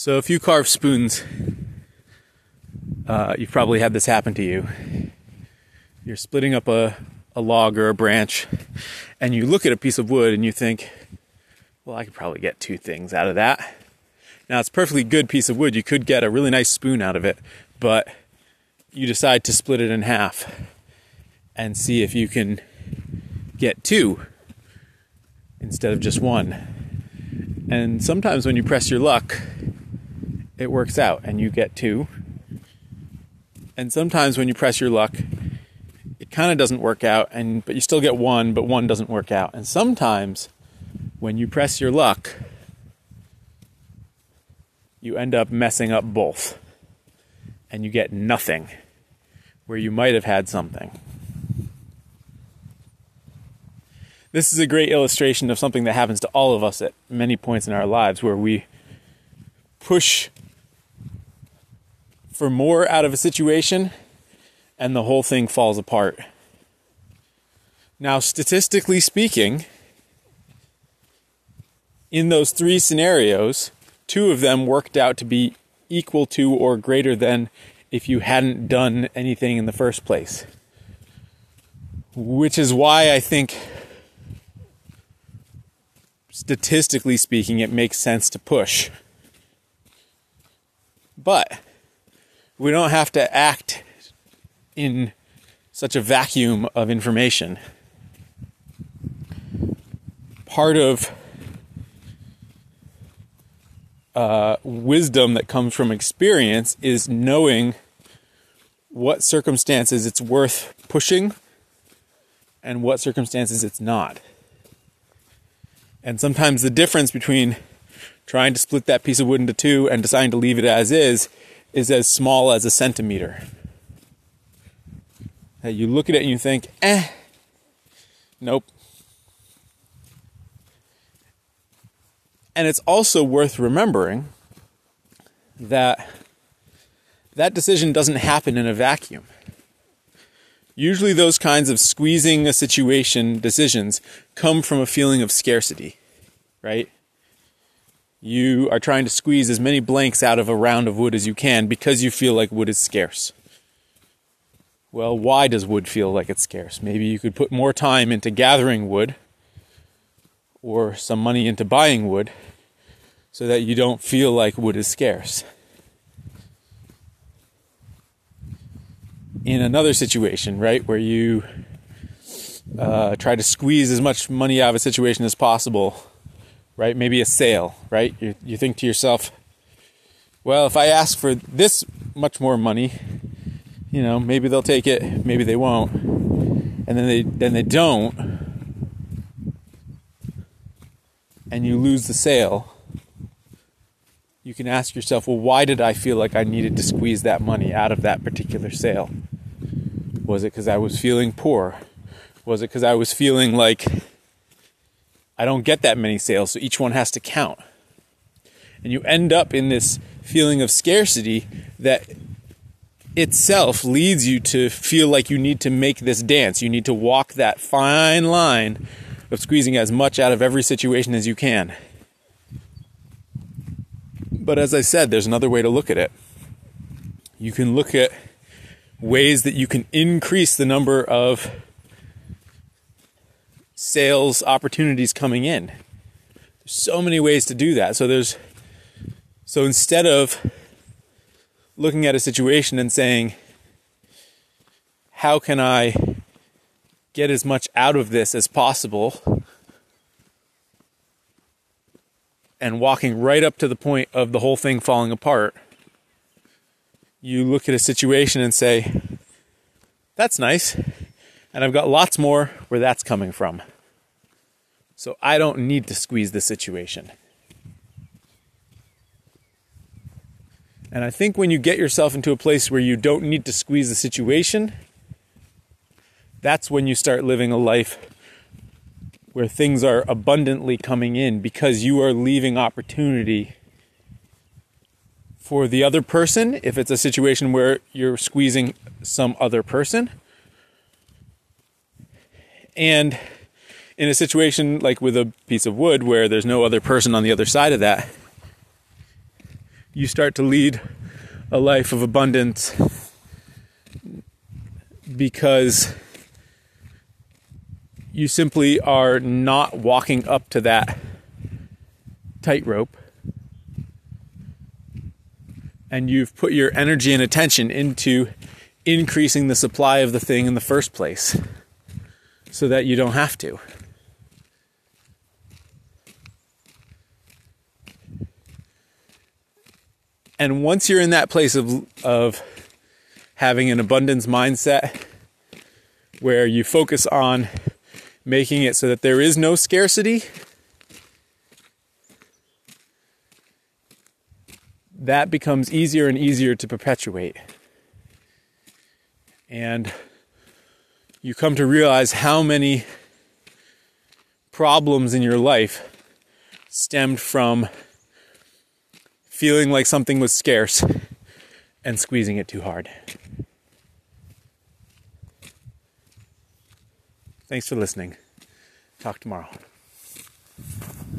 So, if you carve spoons, uh, you've probably had this happen to you. You're splitting up a, a log or a branch, and you look at a piece of wood and you think, well, I could probably get two things out of that. Now, it's a perfectly good piece of wood. You could get a really nice spoon out of it, but you decide to split it in half and see if you can get two instead of just one. And sometimes when you press your luck, it works out and you get two. And sometimes when you press your luck, it kind of doesn't work out and but you still get one, but one doesn't work out. And sometimes when you press your luck, you end up messing up both. And you get nothing where you might have had something. This is a great illustration of something that happens to all of us at many points in our lives where we push for more out of a situation and the whole thing falls apart. Now, statistically speaking, in those three scenarios, two of them worked out to be equal to or greater than if you hadn't done anything in the first place. Which is why I think, statistically speaking, it makes sense to push. But we don't have to act in such a vacuum of information. Part of uh, wisdom that comes from experience is knowing what circumstances it's worth pushing and what circumstances it's not. And sometimes the difference between trying to split that piece of wood into two and deciding to leave it as is is as small as a centimeter. That you look at it and you think, eh, nope. And it's also worth remembering that that decision doesn't happen in a vacuum. Usually, those kinds of squeezing a situation decisions come from a feeling of scarcity, right? You are trying to squeeze as many blanks out of a round of wood as you can because you feel like wood is scarce. Well, why does wood feel like it's scarce? Maybe you could put more time into gathering wood or some money into buying wood so that you don't feel like wood is scarce. In another situation, right, where you uh, try to squeeze as much money out of a situation as possible right? Maybe a sale, right? You, you think to yourself, well, if I ask for this much more money, you know, maybe they'll take it, maybe they won't. And then they then they don't. And you lose the sale. You can ask yourself, well, why did I feel like I needed to squeeze that money out of that particular sale? Was it because I was feeling poor? Was it because I was feeling like I don't get that many sales, so each one has to count. And you end up in this feeling of scarcity that itself leads you to feel like you need to make this dance. You need to walk that fine line of squeezing as much out of every situation as you can. But as I said, there's another way to look at it. You can look at ways that you can increase the number of sales opportunities coming in. There's so many ways to do that. So there's so instead of looking at a situation and saying, how can I get as much out of this as possible? And walking right up to the point of the whole thing falling apart, you look at a situation and say, that's nice. And I've got lots more where that's coming from. So I don't need to squeeze the situation. And I think when you get yourself into a place where you don't need to squeeze the situation, that's when you start living a life where things are abundantly coming in because you are leaving opportunity for the other person if it's a situation where you're squeezing some other person and in a situation like with a piece of wood where there's no other person on the other side of that, you start to lead a life of abundance because you simply are not walking up to that tightrope. And you've put your energy and attention into increasing the supply of the thing in the first place so that you don't have to. And once you're in that place of, of having an abundance mindset where you focus on making it so that there is no scarcity, that becomes easier and easier to perpetuate. And you come to realize how many problems in your life stemmed from feeling like something was scarce and squeezing it too hard. Thanks for listening. Talk tomorrow.